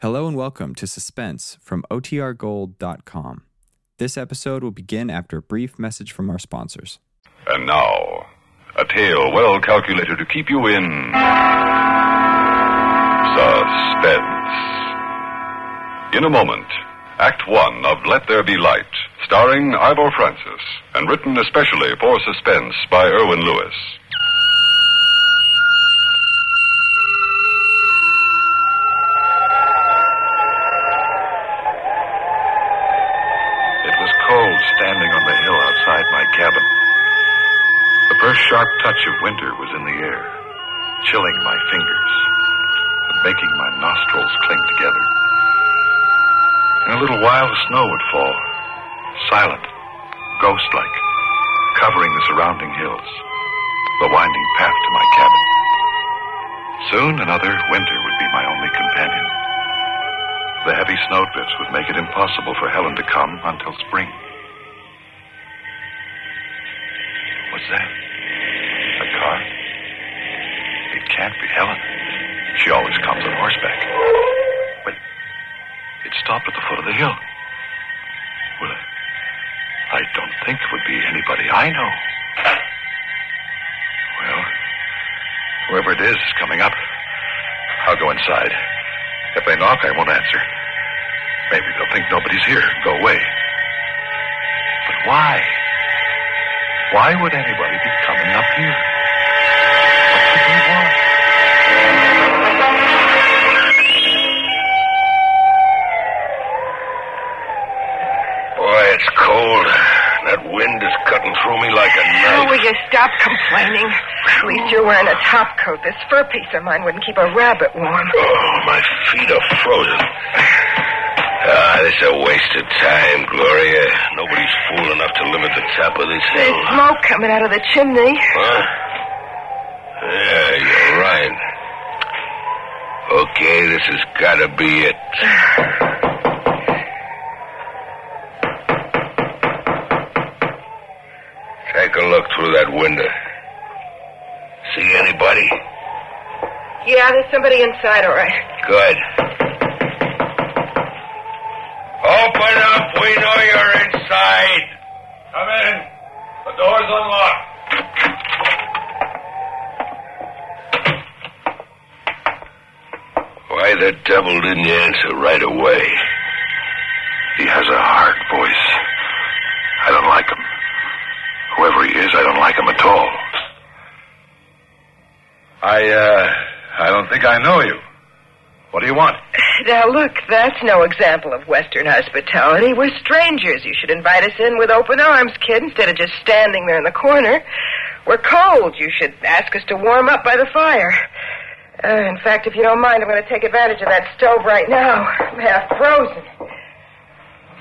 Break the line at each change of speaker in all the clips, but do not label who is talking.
Hello and welcome to Suspense from OTRGold.com. This episode will begin after a brief message from our sponsors.
And now, a tale well calculated to keep you in suspense. In a moment, Act One of Let There Be Light, starring Ivor Francis, and written especially for suspense by Erwin Lewis. Of winter was in the air, chilling my fingers and making my nostrils cling together. In a little while, the snow would fall, silent, ghost like, covering the surrounding hills, the winding path to my cabin. Soon another winter would be my only companion. The heavy snowdrifts would make it impossible for Helen to come until spring. What's that? A car? It can't be Helen. She always comes on horseback. Wait. It stopped at the foot of the hill. Well, I don't think it would be anybody I know. Well, whoever it is is coming up. I'll go inside. If they knock, I won't answer. Maybe they'll think nobody's here and go away. But why? Why would anybody be coming up here?
Through me like a
Oh, will you stop complaining? At least you're wearing a top coat. This fur piece of mine wouldn't keep a rabbit warm.
Oh, my feet are frozen. Ah, this is a waste of time, Gloria. Nobody's fool enough to limit the top of this hill.
There's smoke coming out of the chimney.
Huh? Yeah, you're right. Okay, this has gotta be it. Take a look through that window. See anybody?
Yeah, there's somebody inside, all right.
Good. Open up. We know you're inside.
Come in. The door's unlocked.
Why the devil didn't you answer right away?
He has a hard voice. Whoever he is, I don't like him at all. I, uh, I don't think I know you. What do you want?
Now, look, that's no example of Western hospitality. We're strangers. You should invite us in with open arms, kid, instead of just standing there in the corner. We're cold. You should ask us to warm up by the fire. Uh, in fact, if you don't mind, I'm going to take advantage of that stove right now. I'm half frozen.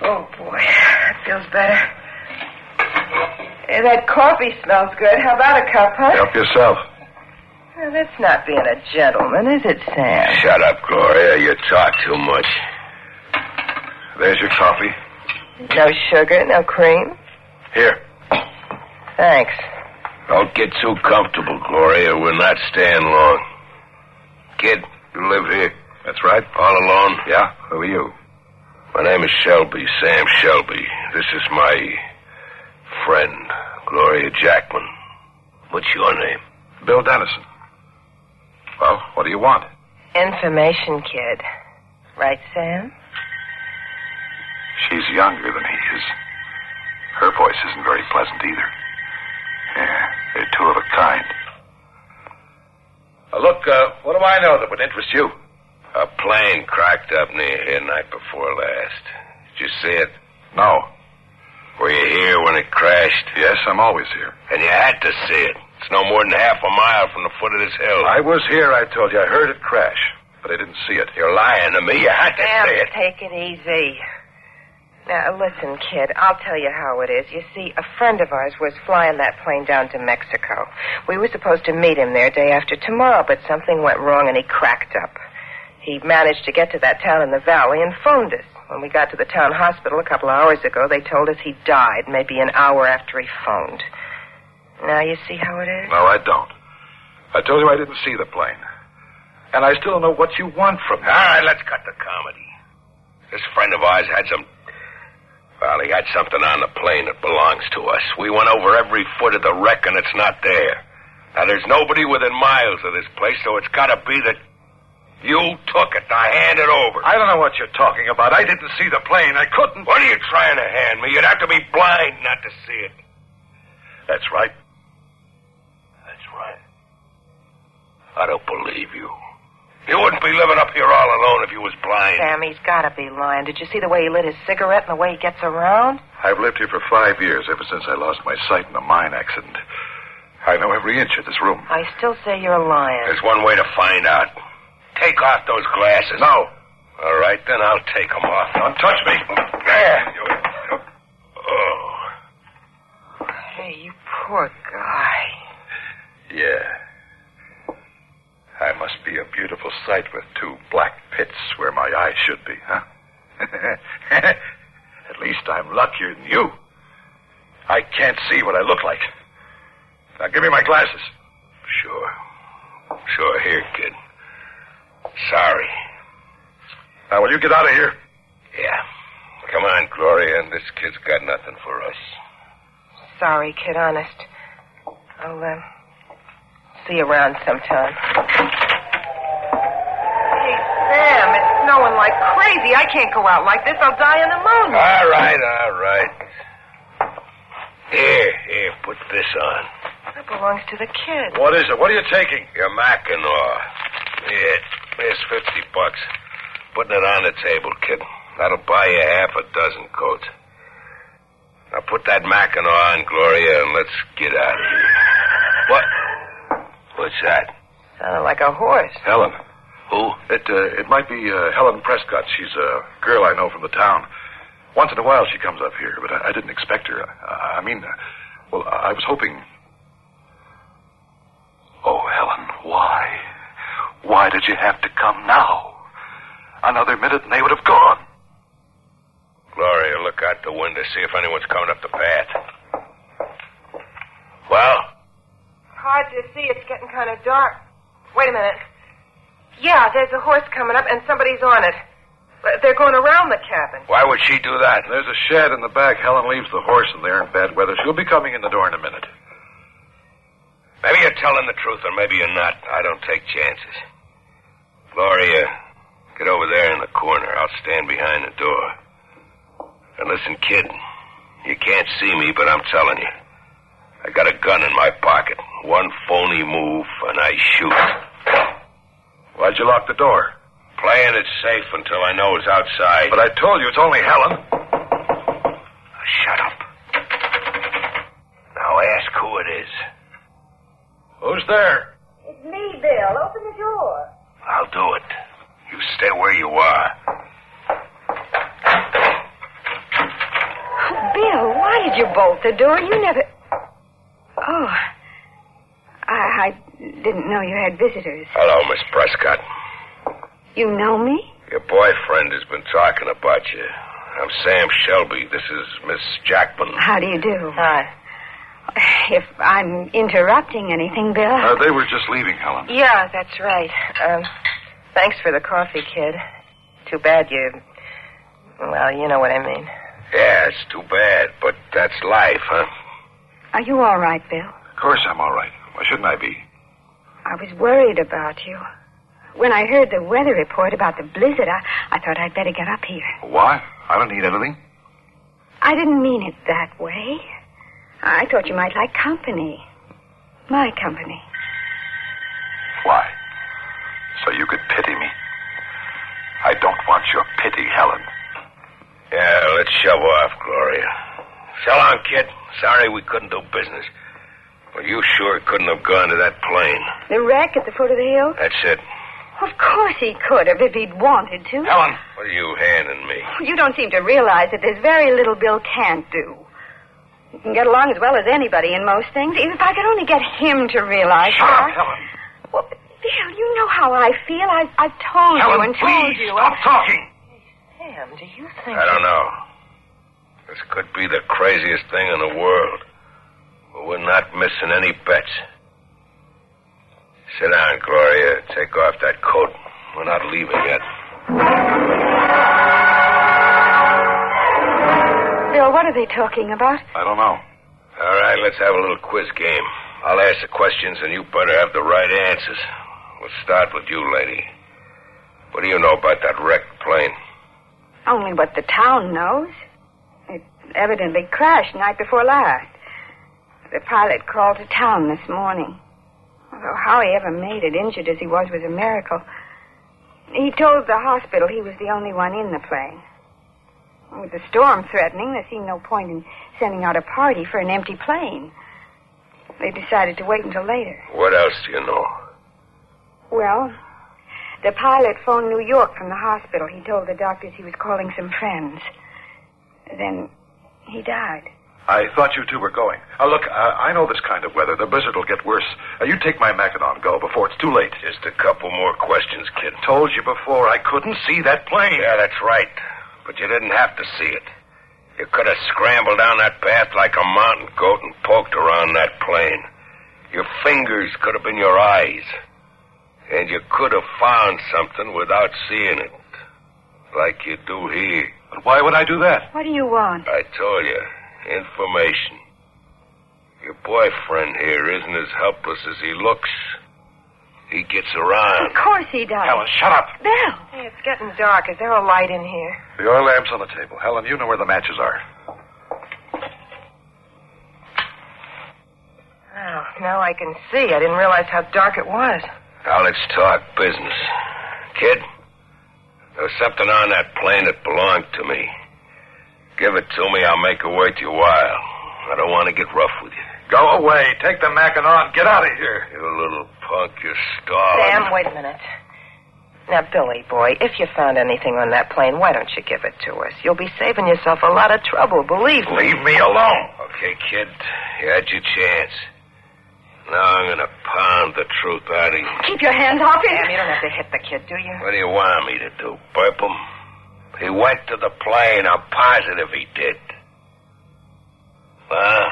Oh, boy. That feels better. Eh, that coffee smells good. How about a cup, huh?
Help yourself.
Well, that's not being a gentleman, is it, Sam?
Shut up, Gloria. You talk too much.
There's your coffee.
No sugar, no cream?
Here.
Thanks.
Don't get too comfortable, Gloria. We're not staying long. Kid, you live here.
That's right.
All alone?
Yeah? Who are you?
My name is Shelby, Sam Shelby. This is my friend, Gloria Jackman. What's your name?
Bill Dennison. Well, what do you want?
Information, kid. Right, Sam?
She's younger than he is. Her voice isn't very pleasant either. Yeah, they're two of a kind. Uh, look, uh, what do I know that would interest you?
A plane cracked up near here night before last. Did you see it?
No.
Were you here when it crashed?
Yes, I'm always here.
And you had to see it. It's no more than half a mile from the foot of this hill.
I was here, I told you. I heard it crash, but I didn't see it.
You're lying to me. You had to
Sam,
see it.
take it easy. Now, listen, kid, I'll tell you how it is. You see, a friend of ours was flying that plane down to Mexico. We were supposed to meet him there day after tomorrow, but something went wrong and he cracked up. He managed to get to that town in the valley and phoned us. When we got to the town hospital a couple of hours ago, they told us he died maybe an hour after he phoned. Now you see how it is?
No, I don't. I told you I didn't see the plane. And I still don't know what you want from me.
All right, let's cut the comedy. This friend of ours had some. Well, he had something on the plane that belongs to us. We went over every foot of the wreck, and it's not there. Now, there's nobody within miles of this place, so it's got to be that you took it. Now, hand it over.
I don't know what you're talking about. I didn't see the plane. I couldn't.
What are you trying to hand me? You'd have to be blind not to see it.
That's right.
That's right. I don't believe you. You wouldn't be living up here all alone if you was blind.
Sam, he's got to be lying. Did you see the way he lit his cigarette and the way he gets around?
I've lived here for five years, ever since I lost my sight in a mine accident. I know every inch of this room.
I still say you're lying.
There's one way to find out. Take off those glasses.
No.
All right, then I'll take them off.
Don't touch me.
There. Oh,
Hey, you poor guy.
Yeah. I must be a beautiful sight with two black pits where my eyes should be, huh? At least I'm luckier than you. I can't see what I look like. Now give me my glasses.
sure. Sure, here, kid. Sorry.
Now will you get out of here?
Yeah. Come on, Gloria, and this kid's got nothing for us.
Sorry, kid, honest. I'll, uh, see you around sometime. Hey, Sam, it's snowing like crazy. I can't go out like this. I'll die in of pneumonia.
All right, all right. Here, here, put this on.
That belongs to the kid.
What is it? What are you taking?
Your Mackinaw. Here, here's 50 bucks. Putting it on the table, kid. That'll buy you half a dozen coats. Now put that Mackinaw on, Gloria, and let's get out of here. What? What's that?
Sounded like a horse.
Helen.
Who?
It uh, it might be uh, Helen Prescott. She's a girl I know from the town. Once in a while she comes up here, but I, I didn't expect her. I, I mean, uh, well, I was hoping. Oh, Helen, why? Why did you have to come now? Another minute and they would have gone.
Gloria, look out the window, see if anyone's coming up the path. Well?
Hard to see. It's getting kind of dark. Wait a minute. Yeah, there's a horse coming up, and somebody's on it. They're going around the cabin.
Why would she do that?
There's a shed in the back. Helen leaves the horse in there in bad weather. She'll be coming in the door in a minute.
Maybe you're telling the truth, or maybe you're not. I don't take chances. Gloria, get over there in the corner. I'll stand behind the door. And listen, kid, you can't see me, but I'm telling you. I got a gun in my pocket. One phony move, and I shoot.
Why'd you lock the door?
Playing it safe until I know it's outside.
But I told you it's only Helen.
Shut up. Now ask who it is.
Who's there?
It's me, Bill. Open the door.
I'll do it. You stay where you are.
Bill, why did you bolt the door? You never. Oh. I, I didn't know you had visitors.
Hello, Miss Prescott.
You know me?
Your boyfriend has been talking about you. I'm Sam Shelby. This is Miss Jackman.
How do you do?
Hi.
If I'm interrupting anything, Bill.
Uh, they were just leaving, Helen.
Yeah, that's right. Um, thanks for the coffee, kid. Too bad you. Well, you know what I mean.
Yeah, it's too bad, but that's life, huh?
Are you all right, Bill?
Of course I'm all right. Why shouldn't I be?
I was worried about you. When I heard the weather report about the blizzard, I, I thought I'd better get up here.
Why? I don't need anything.
I didn't mean it that way. I thought you might like company. My company.
Why? So you could pity me. I don't want your pity, Helen.
Yeah, let's shove off, Gloria. So long, kid. Sorry we couldn't do business. Well, you sure couldn't have gone to that plane.
The wreck at the foot of the hill?
That's it.
Of course he could have if he'd wanted to.
Helen, what are you handing me?
You don't seem to realize that there's very little Bill can't do. He can get along as well as anybody in most things. Even if I could only get him to realize
Shut up. Helen.
Well, Bill, you know how I feel. I've, I've told you
Helen,
and told
please
you.
stop talking.
Sam, do you think.
I don't know. This could be the craziest thing in the world. But we're not missing any bets. Sit down, Gloria. Take off that coat. We're not leaving yet.
Bill, what are they talking about?
I don't know.
All right, let's have a little quiz game. I'll ask the questions, and you better have the right answers. We'll start with you, lady. What do you know about that wrecked plane?
Only what the town knows. It evidently crashed night before last. The pilot called to town this morning. Although how he ever made it, injured as he was, was a miracle. He told the hospital he was the only one in the plane. With the storm threatening, there seemed no point in sending out a party for an empty plane. They decided to wait until later.
What else do you know?
Well, the pilot phoned New York from the hospital. He told the doctors he was calling some friends. Then he died.
I thought you two were going. Uh, look, uh, I know this kind of weather. The blizzard will get worse. Uh, you take my Mackinaw go before it's too late.
Just a couple more questions, kid.
Told you before I couldn't see that plane.
Yeah, that's right. But you didn't have to see it. You could have scrambled down that path like a mountain goat and poked around that plane. Your fingers could have been your eyes. And you could have found something without seeing it. Like you do here.
But why would I do that?
What do you want?
I told you. Information. Your boyfriend here isn't as helpless as he looks. He gets around.
Of course he does.
Helen, shut up.
Bill.
Hey, it's getting dark. Is there a light in here?
The oil lamp's on the table. Helen, you know where the matches are.
Oh, now I can see. I didn't realize how dark it was.
Now let's talk business. Kid, there was something on that plane that belonged to me. Give it to me, I'll make it worth your while. I don't want to get rough with you.
Go away. Take the Mackinaw. Get out of here.
You little punk, you're starving.
Sam, wait a minute. Now, Billy, boy, if you found anything on that plane, why don't you give it to us? You'll be saving yourself a lot of trouble, believe me.
Leave me alone.
Okay, kid, you had your chance. Now I'm gonna pound the truth out of you.
Keep your hands off him.
Sam, you don't have to hit the kid, do you?
What do you want me to do, burp him? He went to the plane. I'm positive he did. Huh?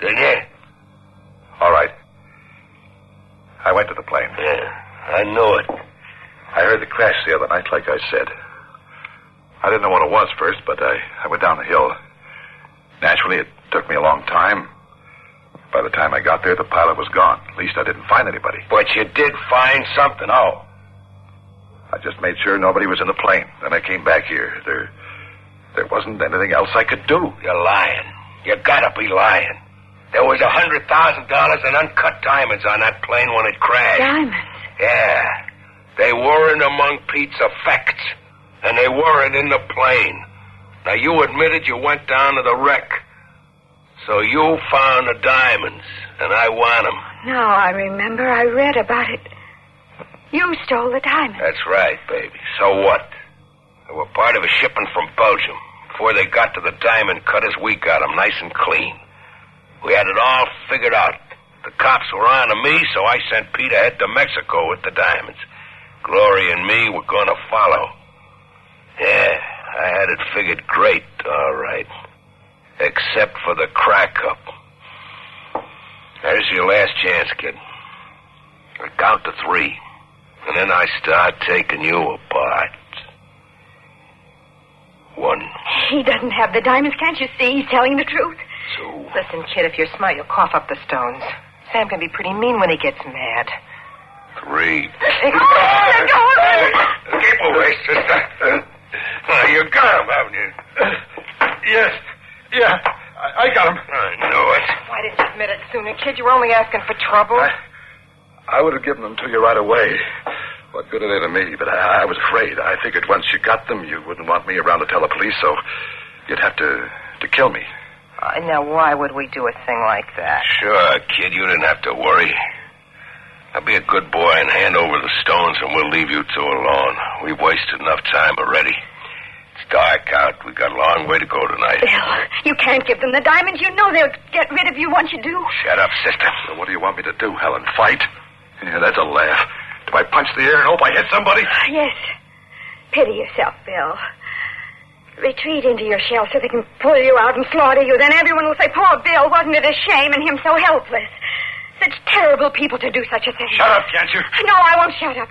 Did you?
All right. I went to the plane.
Yeah, I knew it.
I heard the crash the other night, like I said. I didn't know what it was first, but I, I went down the hill. Naturally, it took me a long time. By the time I got there, the pilot was gone. At least I didn't find anybody.
But you did find something.
Oh. I just made sure nobody was in the plane. Then I came back here. There, there wasn't anything else I could do.
You're lying. You gotta be lying. There was a hundred thousand dollars in uncut diamonds on that plane when it crashed.
Diamonds.
Yeah. They weren't among Pete's effects. And they weren't in the plane. Now, you admitted you went down to the wreck. So you found the diamonds, and I want them.
Now I remember I read about it. You stole the diamonds.
That's right, baby. So what? They were part of a shipment from Belgium. Before they got to the diamond cutters, we got them nice and clean. We had it all figured out. The cops were on to me, so I sent Pete ahead to Mexico with the diamonds. Glory and me were going to follow. Yeah, I had it figured great, all right. Except for the crack up. There's your last chance, kid. I count to three. And then I start taking you apart. One,
He doesn't have the diamonds. Can't you see? He's telling the truth.
two,
Listen, kid, if you're smart, you'll cough up the stones. Sam can be pretty mean when he gets mad.
three.
let go of me.
Keep away, sister. Now, you got him, haven't you?
Yes. Yeah. I, I got him.
I knew it.
Why didn't you admit it sooner, kid? You were only asking for trouble.
I, I would have given them to you right away. What good are they to me? But I, I was afraid. I figured once you got them, you wouldn't want me around to tell the police, so you'd have to to kill me.
Uh, now, why would we do a thing like that?
Sure, kid, you didn't have to worry. I'll be a good boy and hand over the stones, and we'll leave you two alone. We've wasted enough time already. It's dark out. We've got a long way to go tonight.
Bill, you can't give them the diamonds. You know they'll get rid of you once you do.
Shut up, sister.
So what do you want me to do, Helen? Fight? Yeah, that's a laugh. Do I punch the air and hope I hit somebody?
Ah, yes. Pity yourself, Bill. Retreat into your shell so they can pull you out and slaughter you. Then everyone will say, poor Bill, wasn't it a shame and him so helpless? Such terrible people to do such a thing.
Shut up, can't you?
No, I won't shut up.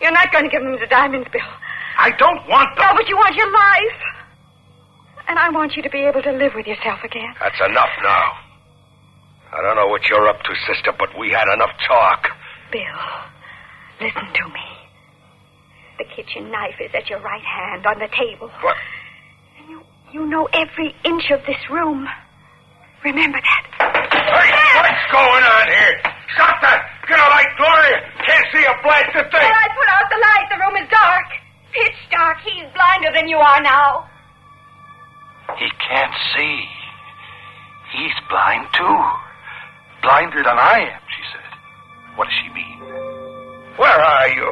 You're not going to give them the diamonds, Bill.
I don't want them.
No, but you want your life. And I want you to be able to live with yourself again.
That's enough now. I don't know what you're up to, sister, but we had enough talk.
Bill, listen to me. The kitchen knife is at your right hand on the table.
What?
And you, you know every inch of this room. Remember that.
Hey, what's going on here? Stop that! Get a light, Gloria! Can't see a blasted thing!
Well, I put out the light. The room is dark. Pitch dark. He's blinder than you are now.
He can't see. He's blind, too. Blinder than I am, she said. What does she mean? Where are you?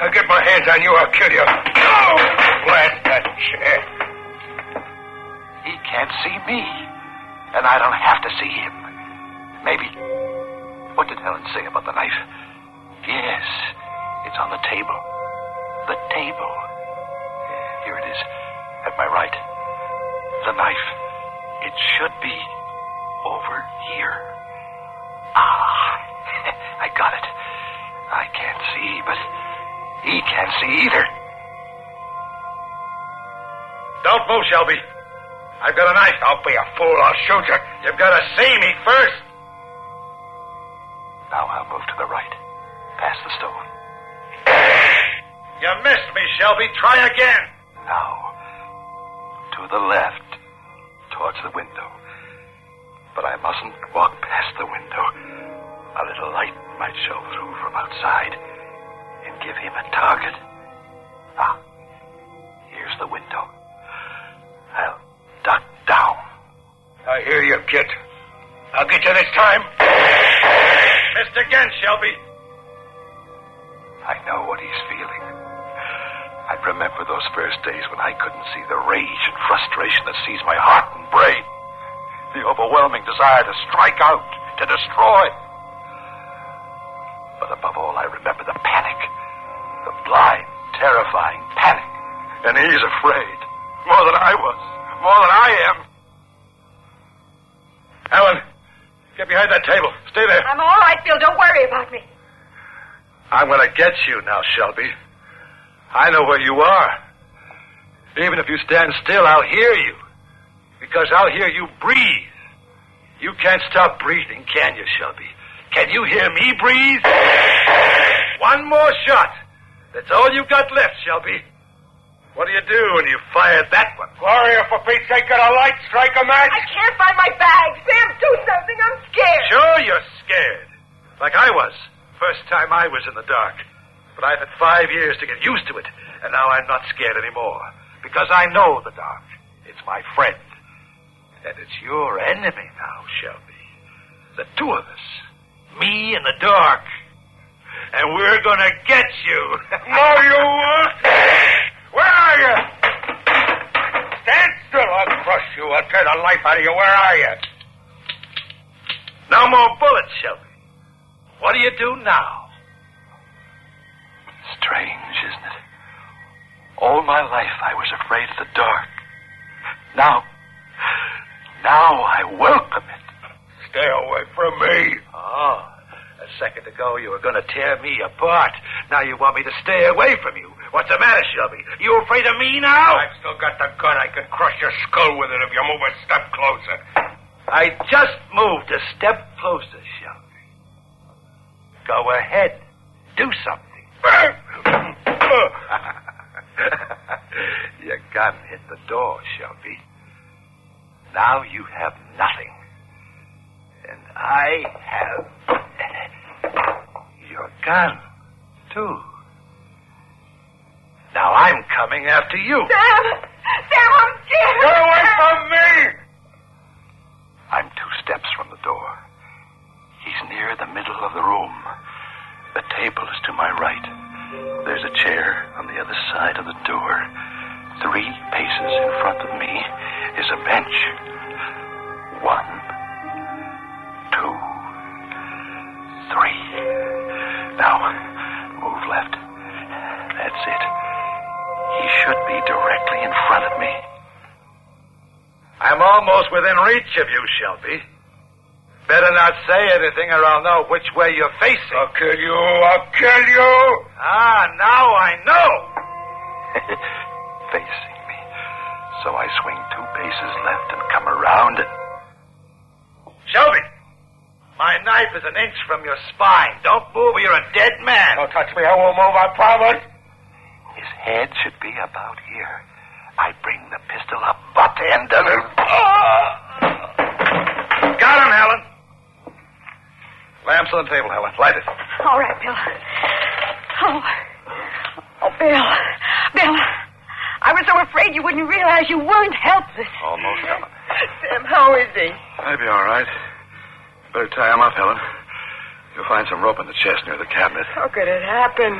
I'll get my hands on you, I'll kill you. Oh, blast that chair. He can't see me, and I don't have to see him. Maybe. What did Helen say about the knife? Yes, it's on the table. The table. Here it is, at my right. The knife. It should be over here. Ah, I got it. I can't see, but he can't see either. Don't move, Shelby. I've got a knife. Don't be a fool. I'll shoot you. You've got to see me first. Now I'll move to the right, past the stone. You missed me, Shelby. Try again. Now, to the left, towards the window. But I mustn't walk past the window. A little light might show through from outside and give him a target. Ah, here's the window. I'll duck down. I hear you, kid. I'll get you this time. Missed again, Shelby. I know what he's feeling. I remember those first days when I couldn't see the rage and frustration that seized my heart and brain. The overwhelming desire to strike out, to destroy. But above all, I remember the panic. The blind, terrifying panic. And he's afraid. More than I was. More than I am. Helen, get behind that table. Stay there.
I'm all right, Bill. Don't worry about me.
I'm going to get you now, Shelby. I know where you are. Even if you stand still, I'll hear you. Because I'll hear you breathe. You can't stop breathing, can you, Shelby? Can you hear me breathe? One more shot. That's all you've got left, Shelby. What do you do when you fire that one? Gloria, for Pete's sake, get a light, strike a match.
I can't find my bag. Sam, do something. I'm scared.
Sure, you're scared. Like I was. First time I was in the dark. But I've had five years to get used to it, and now I'm not scared anymore. Because I know the dark. It's my friend. And it's your enemy now, Shelby. The two of us. Me and the dark. And we're gonna get you. no, you won't. Where are you? Stand still. I'll crush you. I'll tear the life out of you. Where are you? No more bullets, Shelby. What do you do now? Strange, isn't it? All my life I was afraid of the dark. Now, now I welcome it. Stay away from me. Oh, a second ago you were going to tear me apart. Now you want me to stay away from you. What's the matter, Shelby? You afraid of me now? I've still got the gun. I can crush your skull with it if you move a step closer. I just moved a step closer, Shelby. Go ahead. Do something. Your gun hit the door, Shelby. Now you have nothing. And I have your gun, too. Now I'm coming after you.
Sam! Sam, I'm scared.
Get away from me! Shelby.
Better not say anything or I'll know which way you're facing.
I'll kill you. I'll kill you.
Ah, now I know.
Facing me. So I swing two paces left and come around and.
Shelby, my knife is an inch from your spine. Don't move or you're a dead man.
Don't touch me. I won't move. I promise.
His head should be about here. I bring the pistol up butt end of him.
Got him, Helen. Lamps on the table, Helen. Light it.
All right, Bill. Oh. Oh, Bill. Bill. I was so afraid you wouldn't realize you weren't helpless.
Oh, Almost, Helen.
Sam, how is he?
Maybe all right. Better tie him up, Helen. You'll find some rope in the chest near the cabinet.
How could it happen?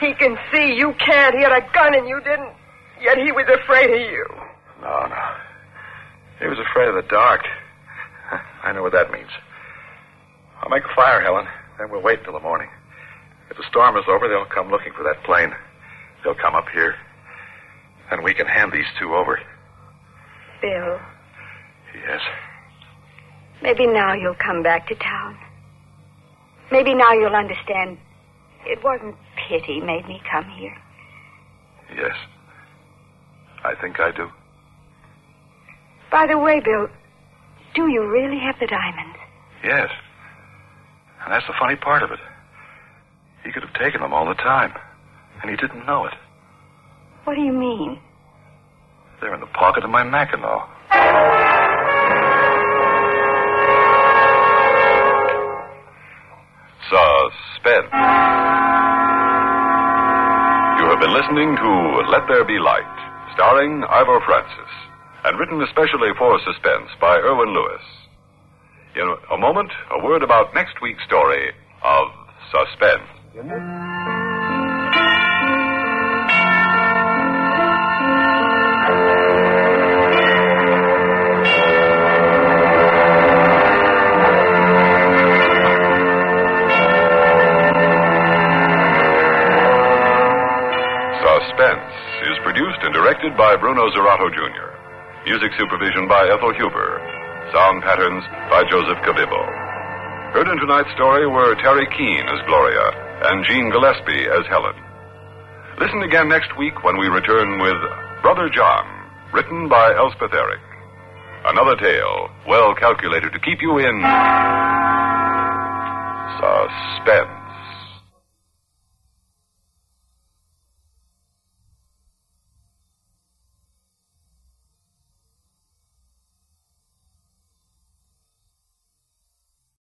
He can see, you can't. He had a gun and you didn't. Yet he was afraid of you.
No, no. He was afraid of the dark. I know what that means. I'll make a fire, Helen. Then we'll wait till the morning. If the storm is over, they'll come looking for that plane. They'll come up here. And we can hand these two over.
Bill,
Yes.
maybe now you'll come back to town. Maybe now you'll understand it wasn't pity made me come here.
Yes. I think I do.
By the way, Bill, do you really have the diamonds?
Yes. And that's the funny part of it. He could have taken them all the time. And he didn't know it.
What do you mean?
They're in the pocket of my Mackinaw.
Suspense. Uh, you have been listening to Let There Be Light, starring Ivor Francis, and written especially for Suspense by Erwin Lewis. In a moment, a word about next week's story of Suspense. Suspense is produced and directed by Bruno Zirato Jr. Music supervision by Ethel Huber. Sound patterns by Joseph Cabibbo. Heard in tonight's story were Teri Keane as Gloria and Jean Gillespie as Helen. Listen again next week when we return with Brother John, written by Elspeth Eric. Another tale well calculated to keep you in suspense.